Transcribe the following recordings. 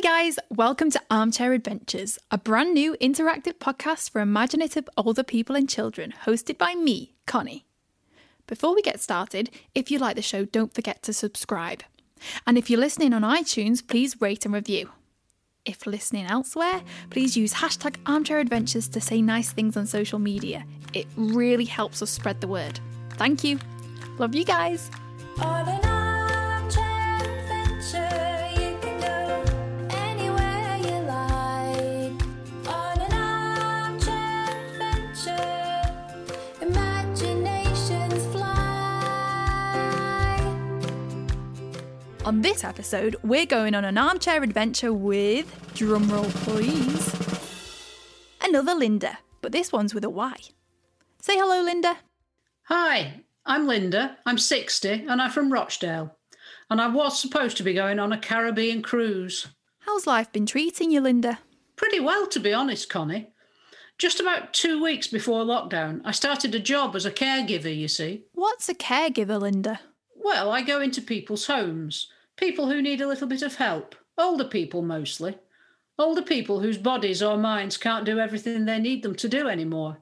Hi, guys. Welcome to Armchair Adventures, a brand new interactive podcast for imaginative older people and children, hosted by me, Connie. Before we get started, if you like the show, don't forget to subscribe. And if you're listening on iTunes, please rate and review. If listening elsewhere, please use hashtag Armchair Adventures to say nice things on social media. It really helps us spread the word. Thank you. Love you guys. On this episode, we're going on an armchair adventure with, drumroll please, another Lynda, but this one's with a Y. Say hello, Lynda. Hi, I'm Lynda. I'm 60 and I'm from Rochdale. And I was supposed to be going on a Caribbean cruise. How's life been treating you, Lynda? Pretty well, to be honest, Connie. Just about two weeks before lockdown, I started a job as a caregiver, you see. What's a caregiver, Lynda? Well, I go into people's homes, people who need a little bit of help, older people mostly. Older people whose bodies or minds can't do everything they need them to do anymore.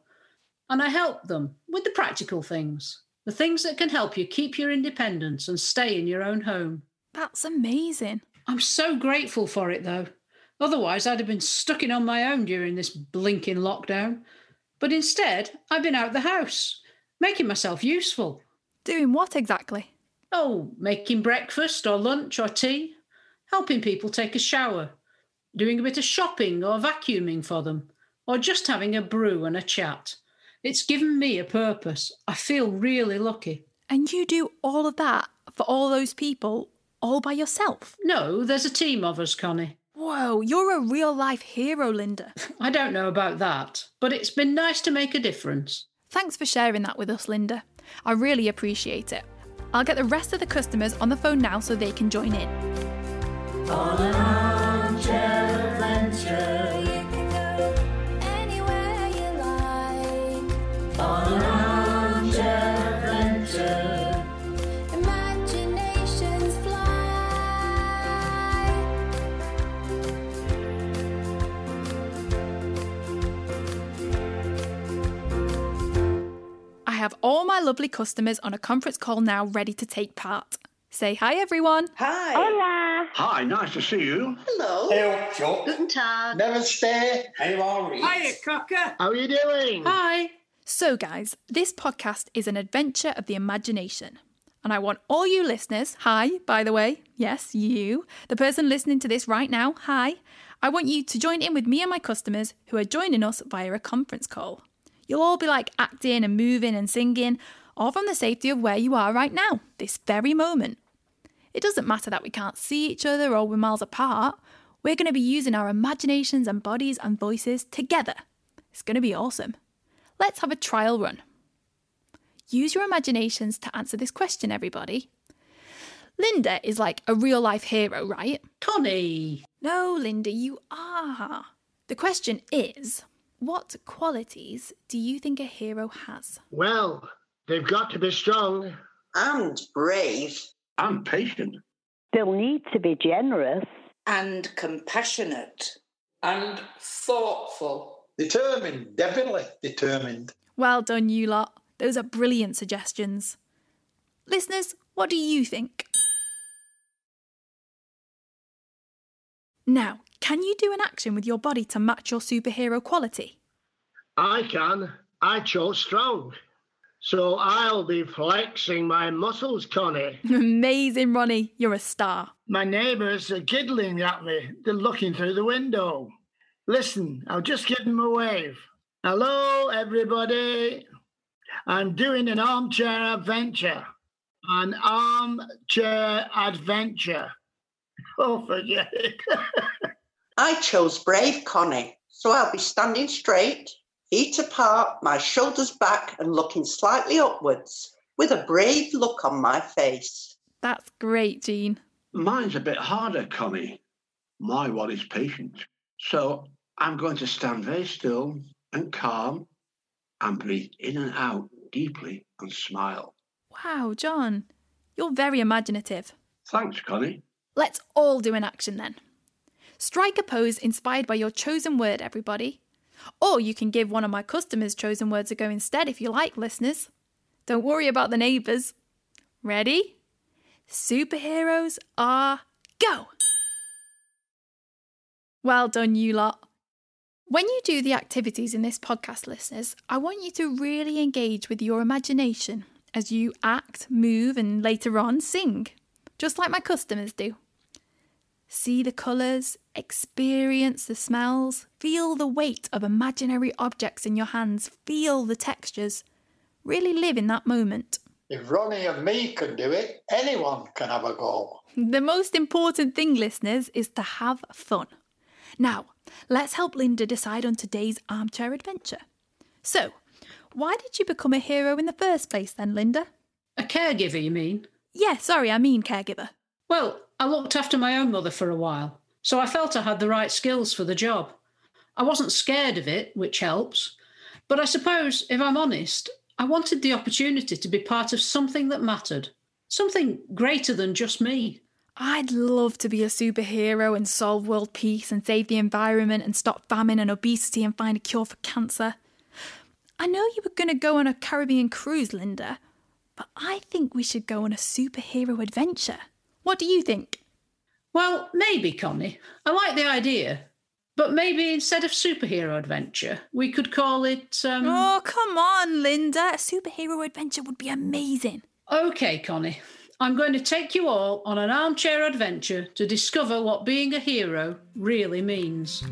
And I help them with the practical things, the things that can help you keep your independence and stay in your own home. That's amazing. I'm so grateful for it, though. Otherwise, I'd have been stuck in on my own during this blinking lockdown. But instead, I've been out the house, making myself useful. Doing what exactly? Oh, making breakfast or lunch or tea, helping people take a shower, doing a bit of shopping or vacuuming for them, or just having a brew and a chat. It's given me a purpose. I feel really lucky. And you do all of that for all those people all by yourself? No, there's a team of us, Connie. Whoa, you're a real life hero, Lynda. I don't know about that, but it's been nice to make a difference. Thanks for sharing that with us, Lynda. I really appreciate it. I'll get the rest of the customers on the phone now so they can join in. On my lovely customers on a conference call now ready to take part. Say hi, everyone. Hi. Hola. Hi, nice to see you. Hello. Hello, Chuck. Guten Tag. Namaste. How are you? Hiya, Cocker. How are you doing? Hi. So, guys, this podcast is an adventure of the imagination. And I want all you listeners, hi, by the way, yes, you, the person listening to this right now, hi, I want you to join in with me and my customers who are joining us via a conference call. You'll all be like acting and moving and singing, all from the safety of where you are right now, this very moment. It doesn't matter that we can't see each other or we're miles apart. We're going to be using our imaginations and bodies and voices together. It's going to be awesome. Let's have a trial run. Use your imaginations to answer this question, everybody. Lynda is like a real life hero, right? Connie. No, Lynda, you are. The question is what qualities do you think a hero has? Well, they've got to be strong. And brave. I'm patient. They'll need to be generous. and compassionate. and thoughtful. Determined, definitely determined. Well done, you lot. Those are brilliant suggestions. Listeners, what do you think? Now, can you do an action with your body to match your superhero quality? I can. I chose strong. So I'll be flexing my muscles, Connie. Amazing, Ronnie. You're a star. My neighbours are giggling at me. They're looking through the window. Listen, I'll just give them a wave. Hello, everybody. I'm doing an armchair adventure. An armchair adventure. Oh, forget it. I chose brave Connie, so I'll be standing straight, feet apart, my shoulders back, and looking slightly upwards, with a brave look on my face. That's great, Jean. Mine's a bit harder, Connie. My one is patient. So I'm going to stand very still and calm and breathe in and out deeply and smile. Wow, John, you're very imaginative. Thanks, Connie. Let's all do an action then. Strike a pose inspired by your chosen word, everybody. Or you can give one of my customers' chosen words a go instead if you like, listeners. Don't worry about the neighbours. Ready? Superheroes are go! Well done, you lot. When you do the activities in this podcast, listeners, I want you to really engage with your imagination as you act, move, and later on sing, just like my customers do. See the colours, experience the smells, feel the weight of imaginary objects in your hands, feel the textures. Really live in that moment. If Ronnie and me can do it, anyone can have a go. The most important thing, listeners, is to have fun. Now, let's help Lynda decide on today's armchair adventure. So, why did you become a hero in the first place then, Lynda? A caregiver, you mean? Yeah, sorry, I mean caregiver. Well, I looked after my own mother for a while, so I felt I had the right skills for the job. I wasn't scared of it, which helps, but I suppose, if I'm honest, I wanted the opportunity to be part of something that mattered, something greater than just me. I'd love to be a superhero and solve world peace and save the environment and stop famine and obesity and find a cure for cancer. I know you were going to go on a Caribbean cruise, Lynda, but I think we should go on a superhero adventure. What do you think? Well, maybe, Connie. I like the idea. But maybe instead of superhero adventure, we could call it. Um... Oh, come on, Lynda. A superhero adventure would be amazing. OK, Connie. I'm going to take you all on an armchair adventure to discover what being a hero really means.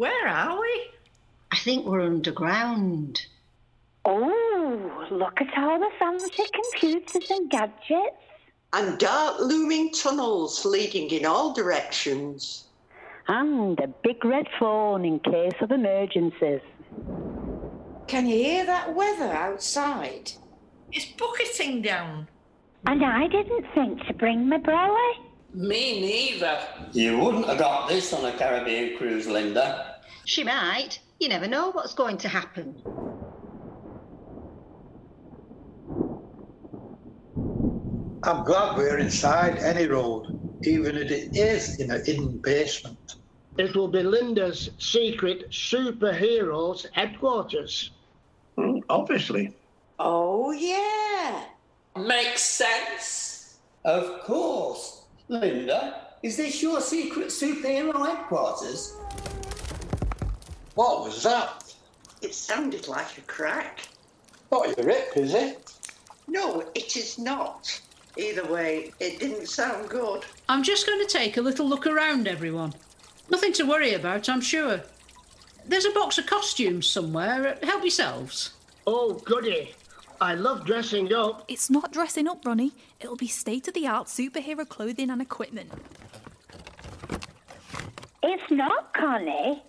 Where are we? I think we're underground. Oh, look at all the fancy computers and gadgets. And dark looming tunnels leading in all directions. And a big red phone in case of emergencies. Can you hear that weather outside? It's bucketing down. And I didn't think to bring my brolly. Me neither. You wouldn't have got this on a Caribbean cruise, Lynda. She might. You never know what's going to happen. I'm glad we're inside any road, even if it is in a hidden basement. It will be Lynda's secret superheroes headquarters. Mm, obviously. Oh, yeah. Makes sense. Of course. Lynda, is this your secret superhero headquarters? What was that? It sounded like a crack. Not your rip, is it? No, it is not. Either way, it didn't sound good. I'm just going to take a little look around, everyone. Nothing to worry about, I'm sure. There's a box of costumes somewhere. Help yourselves. Oh, goody. I love dressing up. It's not dressing up, Ronnie. It'll be state of the art superhero clothing and equipment. It's not, Connie.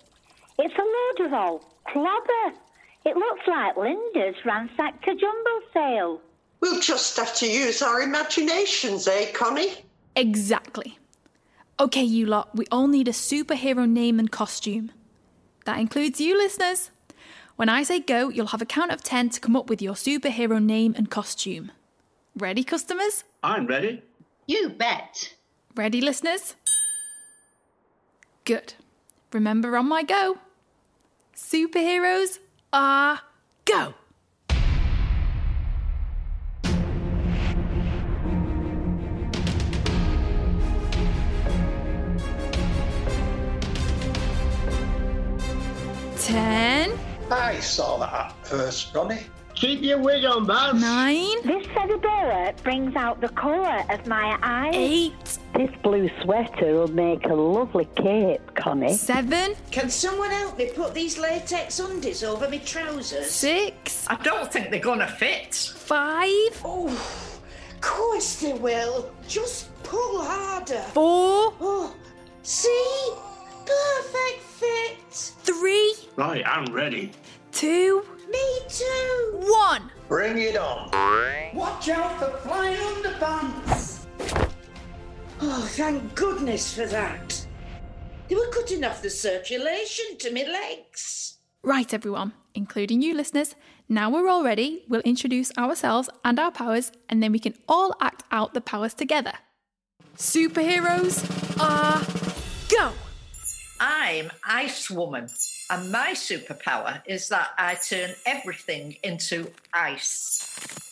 It's a load of old clobber. It looks like Lynda's ransacked a jumble sale. We'll just have to use our imaginations, eh, Connie? Exactly. Okay, you lot, we all need a superhero name and costume. That includes you, listeners. When I say go, you'll have a count of 10 to come up with your superhero name and costume. Ready, customers? I'm ready. You bet. Ready, listeners? Good. Remember on my go. Superheroes are go. Ten, I saw that at first, Ronnie. Keep your wig on, Babs. nine, This feather boa brings out the colour of my eyes. eight, This blue sweater will make a lovely cape, Connie. seven, Can someone help me put these latex undies over my trousers? six, I don't think they're gonna fit. five, Oh, of course they will. Just pull harder. Four, Oh, see? Perfect fit. three, Right, I'm ready. two, Me too. one. Bring it on. Watch out for flying underpants. Oh, thank goodness for that. They were cutting off the circulation to my legs. Right, everyone, including you listeners, now we're all ready. We'll introduce ourselves and our powers, and then we can all act out the powers together. Superheroes are go! I'm Ice Woman, and my superpower is that I turn everything into ice.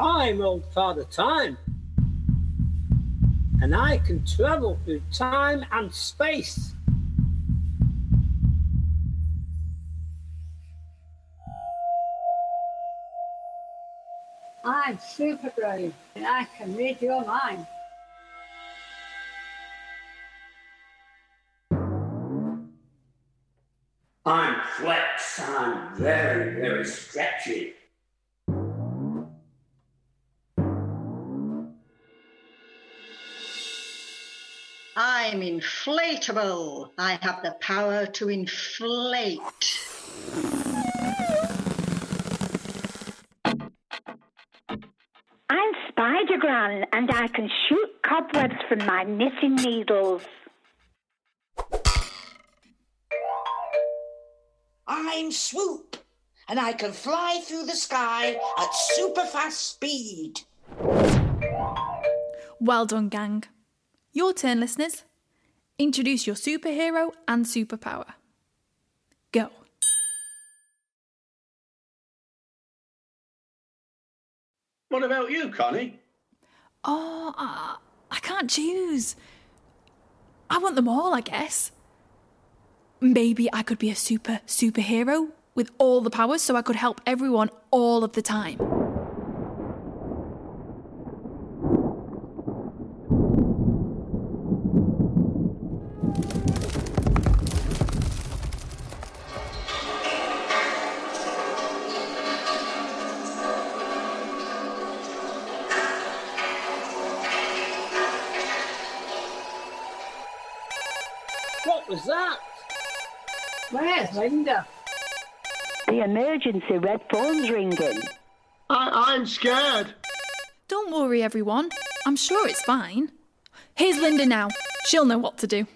I'm old Father Time. And I can travel through time and space. I'm super brave and I can read your mind. I'm Flex and I'm very, very stretchy. Inflatable. I have the power to inflate. I'm Spider Gran and I can shoot cobwebs from my knitting needles. I'm Swoop, and I can fly through the sky at super fast speed. Well done, gang. Your turn, listeners. Introduce your superhero and superpower. Go. What about you, Connie? Oh, uh, I can't choose. I want them all, I guess. Maybe I could be a super superhero with all the powers so I could help everyone all of the time. Was that? Where's Lynda? The emergency red phone's ringing. I, I'm scared. Don't worry, everyone. I'm sure it's fine. Here's Lynda now. She'll know what to do.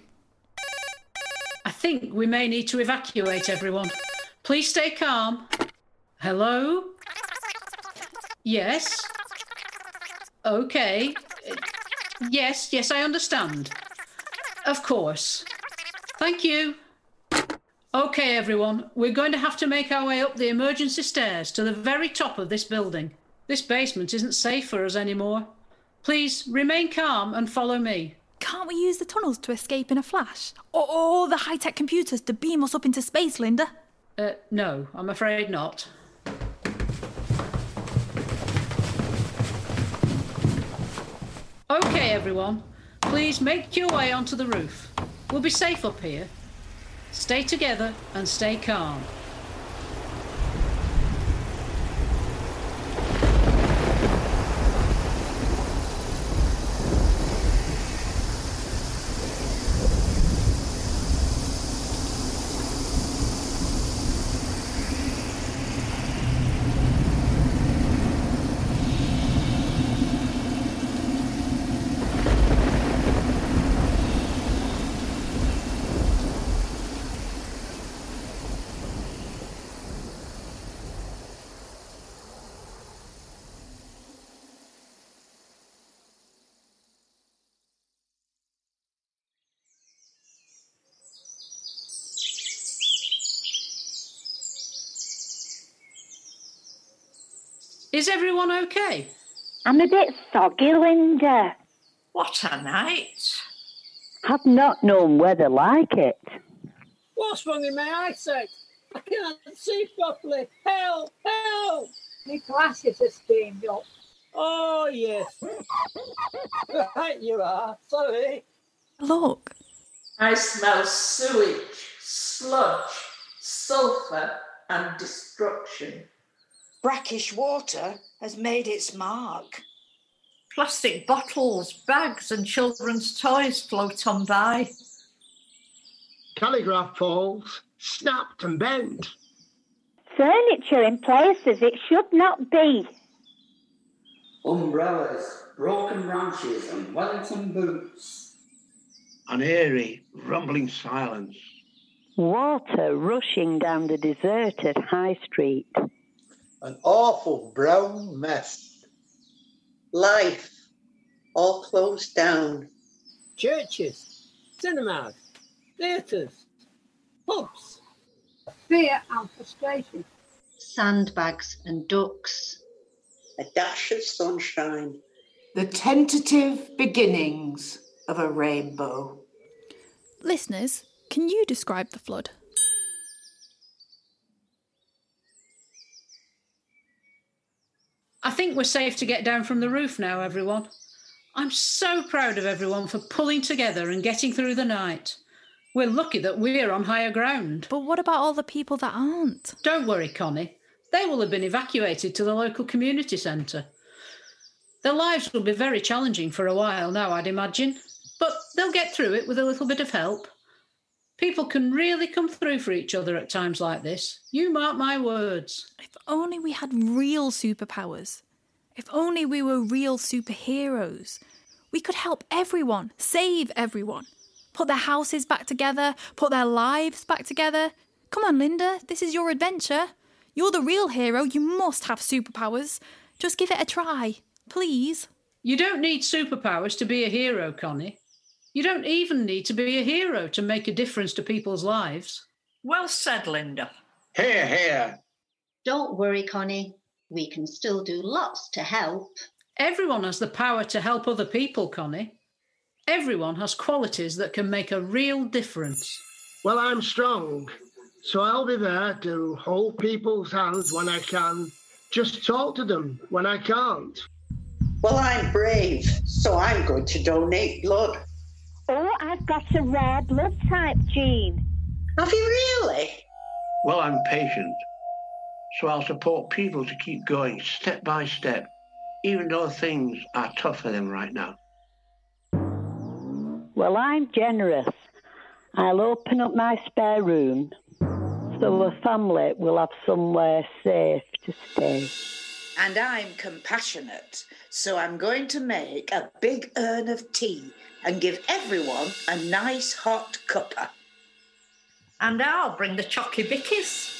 I think we may need to evacuate everyone. Please stay calm. Hello? Yes? Okay. Yes, yes, I understand. Of course. Thank you. Okay, everyone, we're going to have to make our way up the emergency stairs to the very top of this building. This basement isn't safe for us anymore. Please remain calm and follow me. Can't we use the tunnels to escape in a flash? Or, or the high tech computers to beam us up into space, Lynda? Uh, no, I'm afraid not. Okay, everyone, please make your way onto the roof. We'll be safe up here. Stay together and stay calm. Is everyone okay? I'm a bit soggy, Lynda. What a night. I've not known weather like it. What's wrong in my eyesight? I can't see properly. Help! Help! My glasses are steamed up. Oh, yes. right, you are. Sorry. Look, I smell sewage, sludge, sulphur, and destruction. Brackish water has made its mark. Plastic bottles, bags, and children's toys float on by. Telegraph poles snapped and bent. Furniture in places it should not be. Umbrellas, broken branches, and Wellington boots. An eerie, rumbling silence. Water rushing down the deserted high street. An awful brown mess. Life all closed down. Churches, cinemas, theatres, pubs. Fear and frustration. Sandbags and ducks. A dash of sunshine. The tentative beginnings of a rainbow. Listeners, can you describe the flood? I think we're safe to get down from the roof now, everyone. I'm so proud of everyone for pulling together and getting through the night. We're lucky that we're on higher ground. But what about all the people that aren't? Don't worry, Connie. They will have been evacuated to the local community centre. Their lives will be very challenging for a while now, I'd imagine, but they'll get through it with a little bit of help. People can really come through for each other at times like this. You mark my words. If only we had real superpowers. If only we were real superheroes. We could help everyone, save everyone, put their houses back together, put their lives back together. Come on, Lynda, this is your adventure. You're the real hero. You must have superpowers. Just give it a try, please. You don't need superpowers to be a hero, Connie. You don't even need to be a hero to make a difference to people's lives. Well said, Lynda. Here, here. Don't worry, Connie. We can still do lots to help. Everyone has the power to help other people, Connie. Everyone has qualities that can make a real difference. Well, I'm strong, so I'll be there to hold people's hands when I can, just talk to them when I can't. Well, I'm brave, so I'm going to donate blood. Oh, I've got a rare blood type gene. Have you really? Well, I'm patient, so I'll support people to keep going step by step, even though things are tough for them right now. Well, I'm generous. I'll open up my spare room so the family will have somewhere safe to stay. And I'm compassionate, so I'm going to make a big urn of tea and give everyone a nice hot cuppa. And I'll bring the chocky bickies.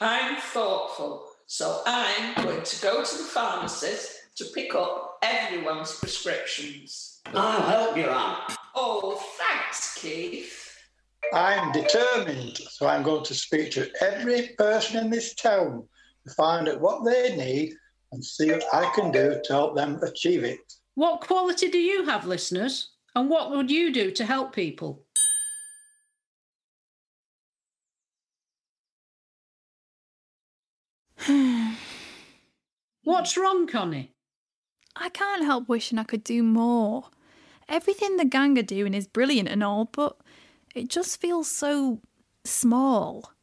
I'm thoughtful, so I'm going to go to the pharmacist to pick up everyone's prescriptions. I'll help you out. Oh, thanks, Keith. I'm determined, so I'm going to speak to every person in this town to find out what they need and see what I can do to help them achieve it. What quality do you have, listeners? And what would you do to help people? What's wrong, Connie? I can't help wishing I could do more. Everything the gang are doing is brilliant and all, but it just feels so small.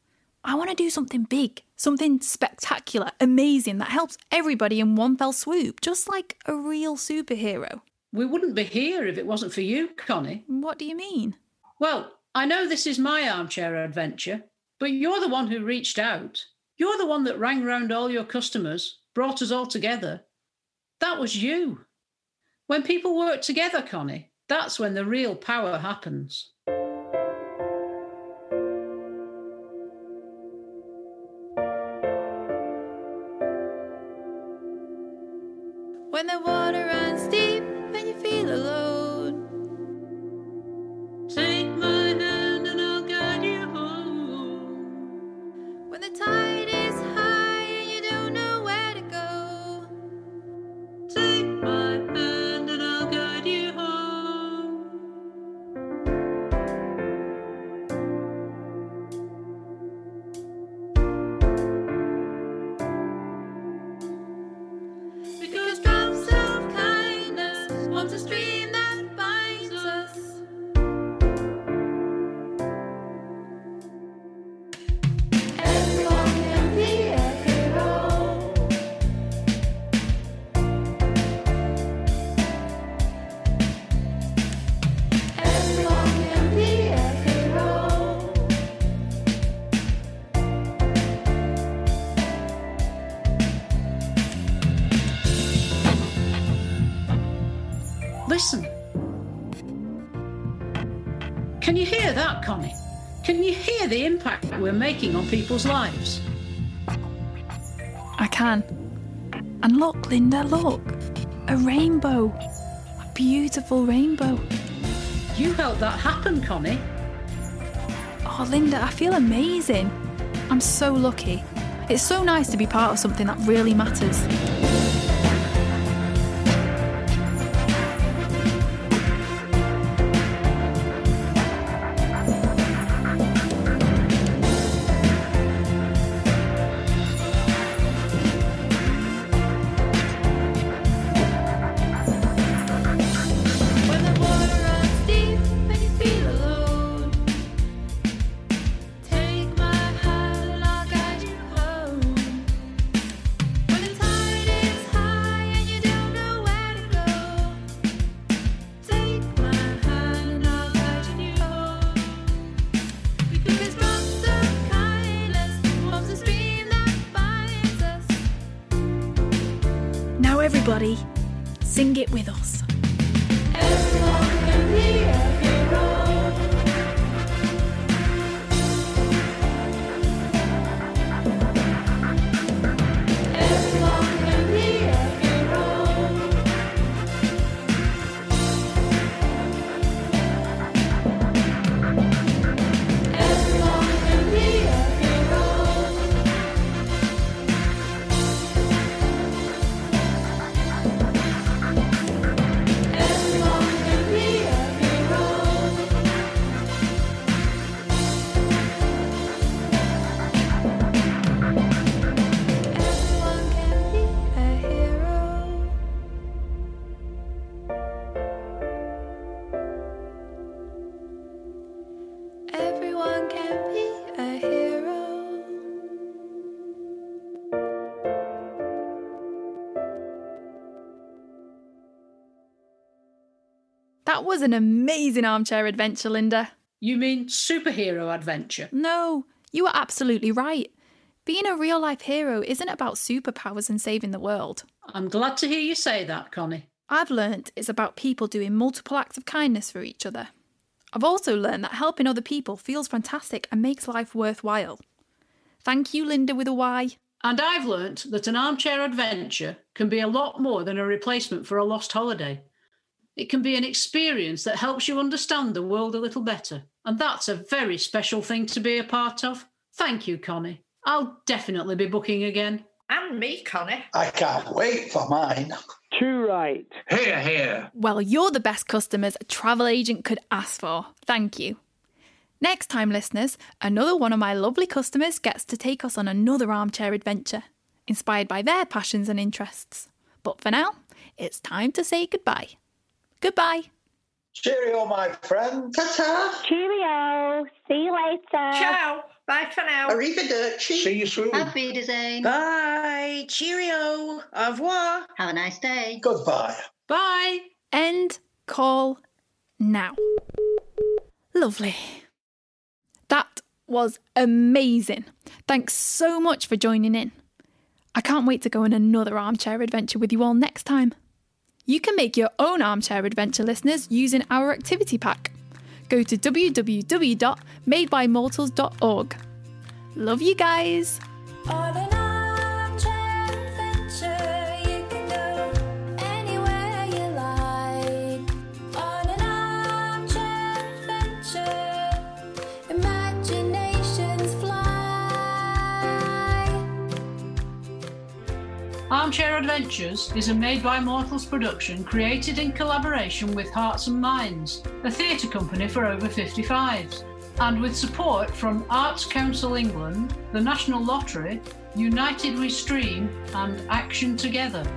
I want to do something big, something spectacular, amazing that helps everybody in one fell swoop, just like a real superhero. We wouldn't be here if it wasn't for you, Connie. What do you mean? Well, I know this is my armchair adventure, but you're the one who reached out. You're the one that rang round all your customers, brought us all together. That was you. When people work together, Connie, that's when the real power happens. Can you hear the impact that we're making on people's lives? I can. And look, Lynda, look. A rainbow. A beautiful rainbow. You helped that happen, Connie. Oh, Lynda, I feel amazing. I'm so lucky. It's so nice to be part of something that really matters. That was an amazing armchair adventure, Lynda. You mean superhero adventure? No, you are absolutely right. Being a real life hero isn't about superpowers and saving the world. I'm glad to hear you say that, Connie. I've learnt it's about people doing multiple acts of kindness for each other. I've also learned that helping other people feels fantastic and makes life worthwhile. Thank you, Lynda with a Y. And I've learnt that an armchair adventure can be a lot more than a replacement for a lost holiday. It can be an experience that helps you understand the world a little better. And that's a very special thing to be a part of. Thank you, Connie. I'll definitely be booking again. And me, Connie. I can't wait for mine. Too right. Here, here. Well, you're the best customers a travel agent could ask for. Thank you. Next time, listeners, another one of my lovely customers gets to take us on another armchair adventure, inspired by their passions and interests. But for now, it's time to say goodbye. Goodbye. Cheerio, my friend. Ta-ta. Cheerio. See you later. Ciao. Bye for now. Arrivederci. See you soon. Auf Wiedersehen. Bye. Cheerio. Au revoir. Have a nice day. Goodbye. Bye. End call now. Lovely. That was amazing. Thanks so much for joining in. I can't wait to go on another armchair adventure with you all next time. You can make your own armchair adventure listeners using our activity pack. Go to www.madebymortals.org. Love you guys. Armchair Adventures is a Made by Mortals production created in collaboration with Hearts and Minds, a theatre company for over 55s, and with support from Arts Council England, the National Lottery, United We Stream, and Action Together.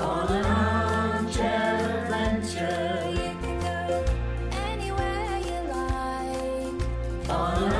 On an armchair adventure, you can go anywhere you like. On an